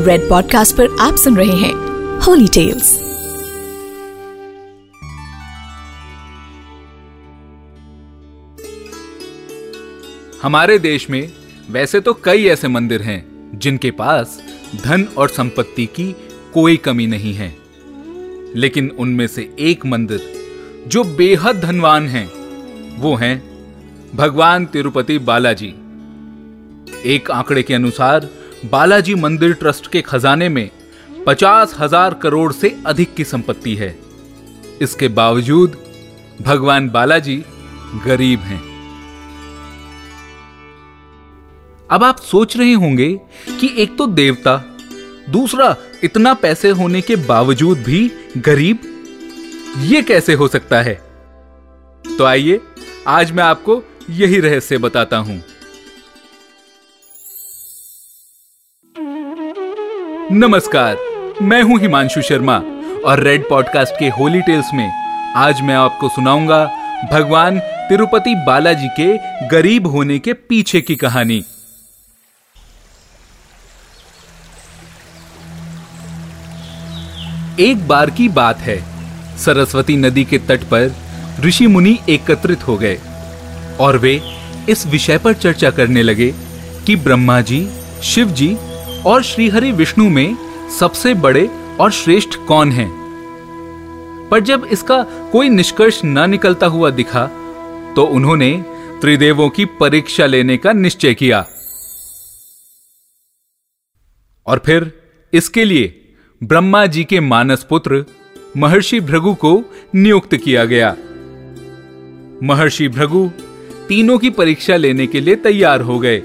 Red podcast पर आप सुन रहे हैं होली टेल्स हमारे देश में वैसे तो कई ऐसे मंदिर हैं, जिनके पास धन और संपत्ति की कोई कमी नहीं है। लेकिन उनमें से एक मंदिर जो बेहद धनवान हैं, वो हैं भगवान तिरुपति बालाजी। एक आंकड़े के अनुसार बालाजी मंदिर ट्रस्ट के खजाने में पचास हज़ार करोड़ से अधिक की संपत्ति है। इसके बावजूद भगवान बालाजी गरीब हैं। अब आप सोच रहे होंगे कि एक तो देवता, दूसरा इतना पैसे होने के बावजूद भी गरीब, ये कैसे हो सकता है? तो आइए, आज मैं आपको यही रहस्य बताता हूँ। नमस्कार, मैं हूँ हिमांशु शर्मा और रेड पॉडकास्ट के होली टेल्स में आज मैं आपको सुनाऊँगा भगवान तिरुपति बालाजी के गरीब होने के पीछे की कहानी। एक बार की बात है, सरस्वती नदी के तट पर ऋषि मुनि एकत्रित हो गए और वे इस विषय पर चर्चा करने लगे कि ब्रह्मा जी, शिव जी और श्रीहरि विष्णु में सबसे बड़े और श्रेष्ठ कौन हैं? पर जब इसका कोई निष्कर्ष न निकलता हुआ दिखा तो उन्होंने त्रिदेवों की परीक्षा लेने का निश्चय किया। और फिर इसके लिए ब्रह्मा जी के मानस पुत्र महर्षि भृगु को नियुक्त किया गया। महर्षि भृगु तीनों की परीक्षा लेने के लिए तैयार हो गए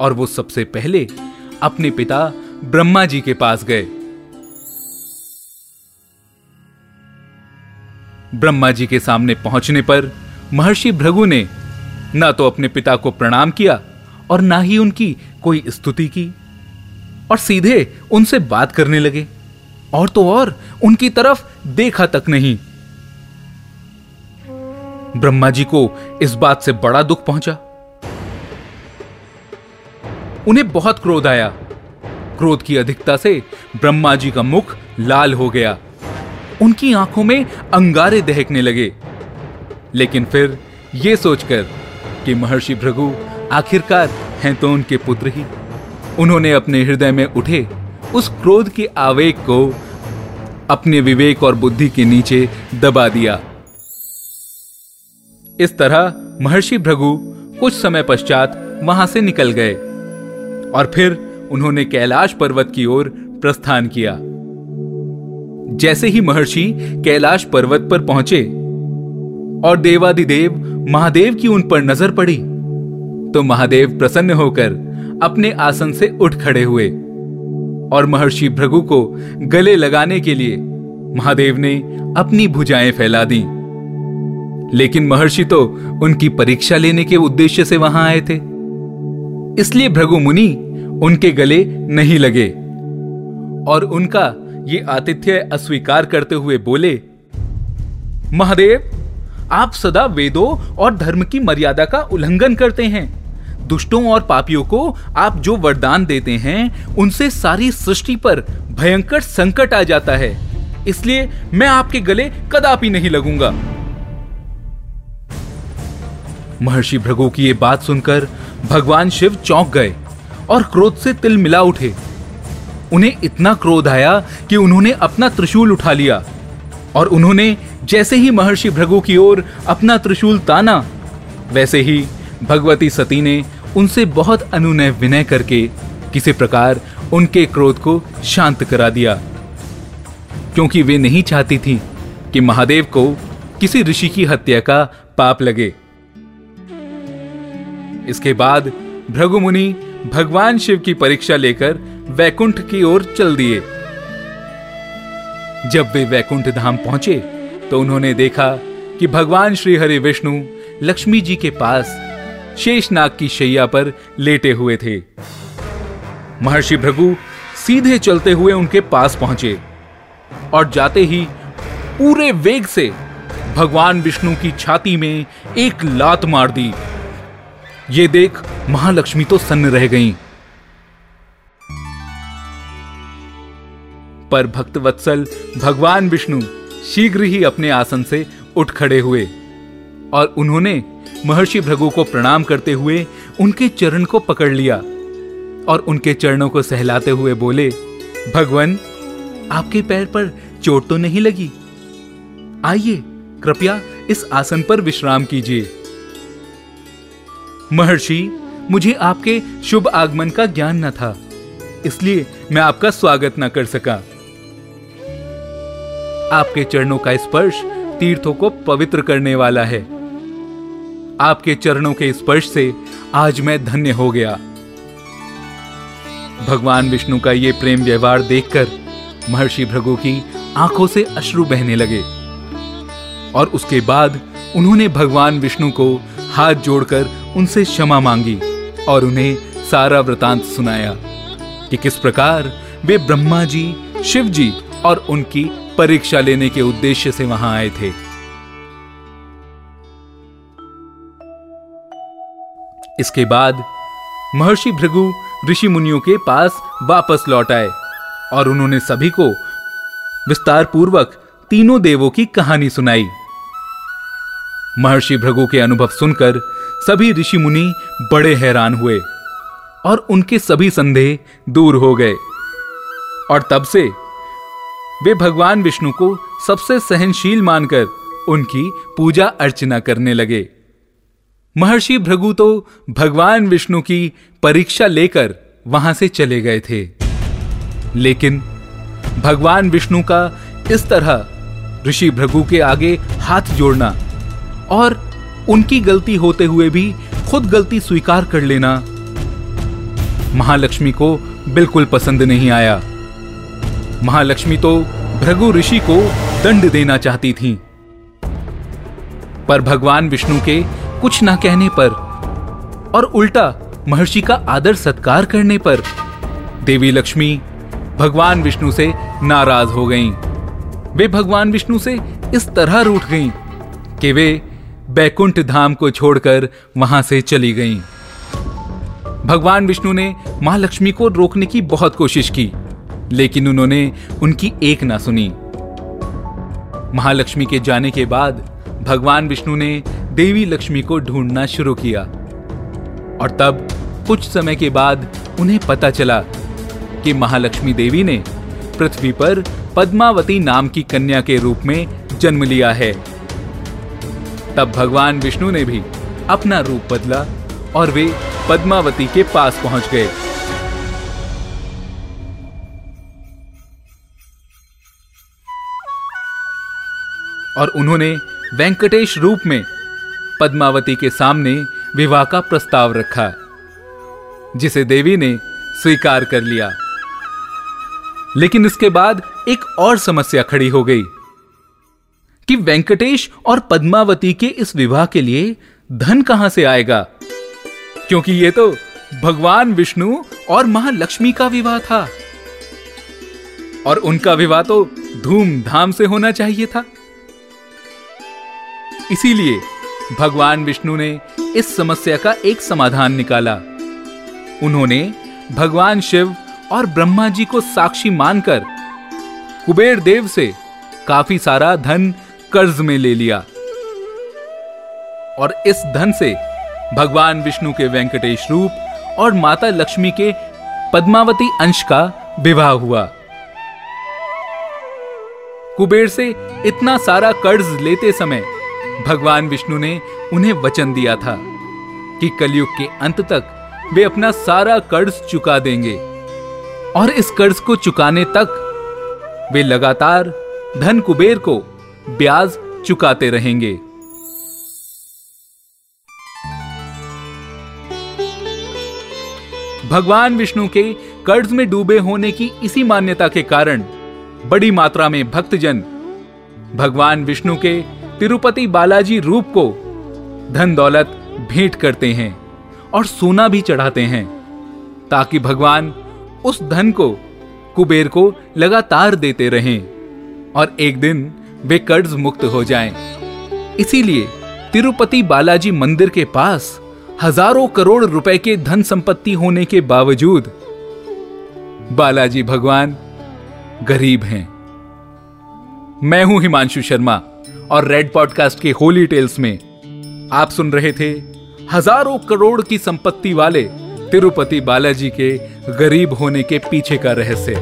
और वो सबसे पहले अपने पिता ब्रह्मा जी के पास गए। ब्रह्मा जी के सामने पहुँचने पर महर्षि भृगु ने ना तो अपने पिता को प्रणाम किया और ना ही उनकी कोई स्तुति की और सीधे उनसे बात करने लगे और तो और उनकी तरफ़ देखा तक नहीं। ब्रह्मा जी को इस बात से बड़ा दुख पहुँचा। उन्हें बहुत क्रोध आया। क्रोध की अधिकता से ब्रह्मा जी का मुख लाल हो गया। उनकी आँखों में अंगारे दहकने लगे। लेकिन फिर यह सोचकर कि महर्षि भृगु आखिरकार हैं तो उनके पुत्र ही। उन्होंने अपने हृदय में उठे, उस क्रोध के आवेग को अपने विवेक और बुद्धि के नीचे दबा दिया। इस तरह महर्षि भृगु कुछ समय पश्चात वहाँ से निकल गए और फिर उन्होंने कैलाश पर्वत की ओर प्रस्थान किया। जैसे ही महर्षि कैलाश पर्वत पर पहुँचे और देवादिदेव महादेव की उन पर नज़र पड़ी तो महादेव प्रसन्न होकर अपने आसन से उठ खड़े हुए और महर्षि भृगु को गले लगाने के लिए महादेव ने अपनी भुजाएँ फैला दी। लेकिन महर्षि तो उनकी परीक्षा लेने के उद्देश्य से वहाँ आए थे। इसलिए भृगु मुनि उनके गले नहीं लगे। और उनका ये आतिथ्य अस्वीकार करते हुए बोले, महादेव, आप सदा वेदों और धर्म की मर्यादा का उल्लंघन करते हैं। दुष्टों और पापियों को आप जो वरदान देते हैं, उनसे सारी सृष्टि पर भयंकर संकट आ जाता है। इसलिए मैं आपके गले कदापि नहीं लगूँगा। महर्षि भृगु की ये बात सुनकर भगवान शिव चौंक गए। और क्रोध से तिल मिला उठे। उन्हें इतना क्रोध आया कि उन्होंने अपना त्रिशूल उठा लिया और उन्होंने जैसे ही महर्षि भृगु की ओर अपना त्रिशूल ताना, वैसे ही भगवती सती ने उनसे बहुत अनुनय विनय करके किसी प्रकार उनके क्रोध को शांत करा दिया। क्योंकि वे नहीं चाहती थी कि महादेव को किसी ऋषि की हत्या का पाप लगे। इसके बाद भृगु मुनि भगवान शिव की परीक्षा लेकर वैकुंठ की ओर चल दिए। जब वे वैकुंठ धाम पहुँचे तो उन्होंने देखा कि भगवान श्री हरि विष्णु लक्ष्मी जी के पास शेषनाग की शैया पर लेटे हुए थे। महर्षि भृगु सीधे चलते हुए उनके पास पहुँचे और जाते ही पूरे वेग से भगवान विष्णु की छाती में एक लात मार दी। ये देख महालक्ष्मी तो सन्न रह गईं। पर भक्त वत्सल, भगवान विष्णु शीघ्र ही अपने आसन से उठ खड़े हुए और उन्होंने महर्षि भृगु को प्रणाम करते हुए उनके चरण को पकड़ लिया और उनके चरणों को सहलाते हुए बोले, भगवान, आपके पैर पर चोट तो नहीं लगी आइए, कृपया इस आसन पर विश्राम कीजिए महर्षि मुझे आपके शुभ आगमन का ज्ञान न था, इसलिए मैं आपका स्वागत न कर सका। आपके चरणों का स्पर्श तीर्थों को पवित्र करने वाला है। आपके चरणों के स्पर्श से आज मैं धन्य हो गया। भगवान विष्णु का ये प्रेम व्यवहार देखकर महर्षि भृगु की आँखों से अश्रु बहने लगे और उसके बाद उन्होंने भगवान विष्णु को हाथ जोड़कर उनसे क्षमा मांगी। और उन्हें सारा वृतांत सुनाया कि किस प्रकार वे ब्रह्मा जी, शिव जी और उनकी परीक्षा लेने के उद्देश्य से वहाँ आए थे। इसके बाद महर्षि भृगु ऋषि मुनियों के पास वापस लौट आए और उन्होंने सभी को विस्तार पूर्वक तीनों देवों की कहानी सुनाई। महर्षि भृगु के अनुभव सुनकर सभी ऋषि मुनि बड़े हैरान हुए और उनके सभी संदेह दूर हो गए। और तब से वे भगवान विष्णु को सबसे सहनशील मानकर उनकी पूजा अर्चना करने लगे। महर्षि भृगु तो भगवान विष्णु की परीक्षा लेकर वहाँ से चले गए थे। लेकिन भगवान विष्णु का इस तरह ऋषि भृगु के आगे हाथ जोड़ना और उनकी गलती होते हुए भी खुद गलती स्वीकार कर लेना। महालक्ष्मी को बिल्कुल पसंद नहीं आया। महालक्ष्मी तो भृगु ऋषि को दंड देना चाहती थी। पर भगवान विष्णु के कुछ ना कहने पर और उल्टा महर्षि का आदर सत्कार करने पर देवी लक्ष्मी भगवान विष्णु से नाराज़ हो गईं। वे भगवान विष्णु से इस तरह रूठ गईं कि वे बैकुंठ धाम को छोड़कर वहाँ से चली गईं। भगवान विष्णु ने माँ लक्ष्मी को रोकने की बहुत कोशिश की, लेकिन उन्होंने उनकी एक ना सुनी महालक्ष्मी के जाने के बाद भगवान विष्णु ने देवी लक्ष्मी को ढूंढना शुरू किया, और तब कुछ समय के बाद उन्हें पता चला कि महालक्ष्मी देवी ने पृथ्वी पर पद्मावती नाम की कन्या के रूप में जन्म लिया है तब भगवान विष्णु ने भी अपना रूप बदला और वे पद्मावती के पास पहुँच गए। और उन्होंने वेंकटेश रूप में पद्मावती के सामने विवाह का प्रस्ताव रखा, जिसे देवी ने स्वीकार कर लिया। लेकिन इसके बाद एक और समस्या खड़ी हो गई। कि वेंकटेश और पद्मावती के इस विवाह के लिए धन कहाँ से आएगा? क्योंकि यह तो भगवान विष्णु और महालक्ष्मी का विवाह था। और उनका विवाह तो धूमधाम से होना चाहिए था। इसीलिए भगवान विष्णु ने इस समस्या का एक समाधान निकाला। उन्होंने भगवान शिव और ब्रह्मा जी को साक्षी मानकर कुबेर देव से काफ़ी सारा धन कर्ज में ले लिया। और इस धन से भगवान विष्णु के वेंकटेश रूप और माता लक्ष्मी के पद्मावती अंश का विवाह हुआ। कुबेर से इतना सारा कर्ज लेते समय भगवान विष्णु ने उन्हें वचन दिया था कि कलयुग के अंत तक वे अपना सारा कर्ज चुका देंगे और इस कर्ज को चुकाने तक वे लगातार धन कुबेर को ब्याज चुकाते रहेंगे। भगवान विष्णु के कर्ज में डूबे होने की इसी मान्यता के कारण बड़ी मात्रा में भक्तजन भगवान विष्णु के तिरुपति बालाजी रूप को धन दौलत भेंट करते हैं और सोना भी चढ़ाते हैं, ताकि भगवान उस धन को, कुबेर को लगातार देते रहें और एक दिन वे कर्ज मुक्त हो जाएँ। इसीलिए तिरुपति बालाजी मंदिर के पास हज़ारों करोड़ रुपए के धन संपत्ति होने के बावजूद बालाजी भगवान गरीब हैं। मैं हूँ हिमांशु शर्मा और रेड पॉडकास्ट के होली टेल्स में आप सुन रहे थे हज़ारों करोड़ की संपत्ति वाले तिरुपति बालाजी के गरीब होने के पीछे का रहस्य।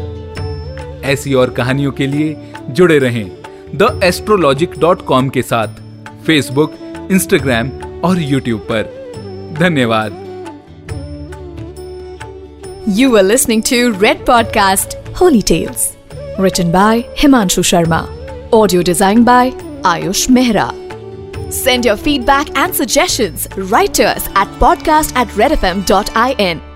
ऐसी और कहानियों के लिए जुड़े रहें। द एस्ट्रोलॉजिक डॉट कॉम के साथ फेसबुक इंस्टाग्राम और यूट्यूब पर धन्यवाद You were listening to Red Podcast Holy Tales. Written by Himanshu Sharma. Audio designed by Ayush Mehra. Send your feedback and suggestions right to us at podcast at redfm.in.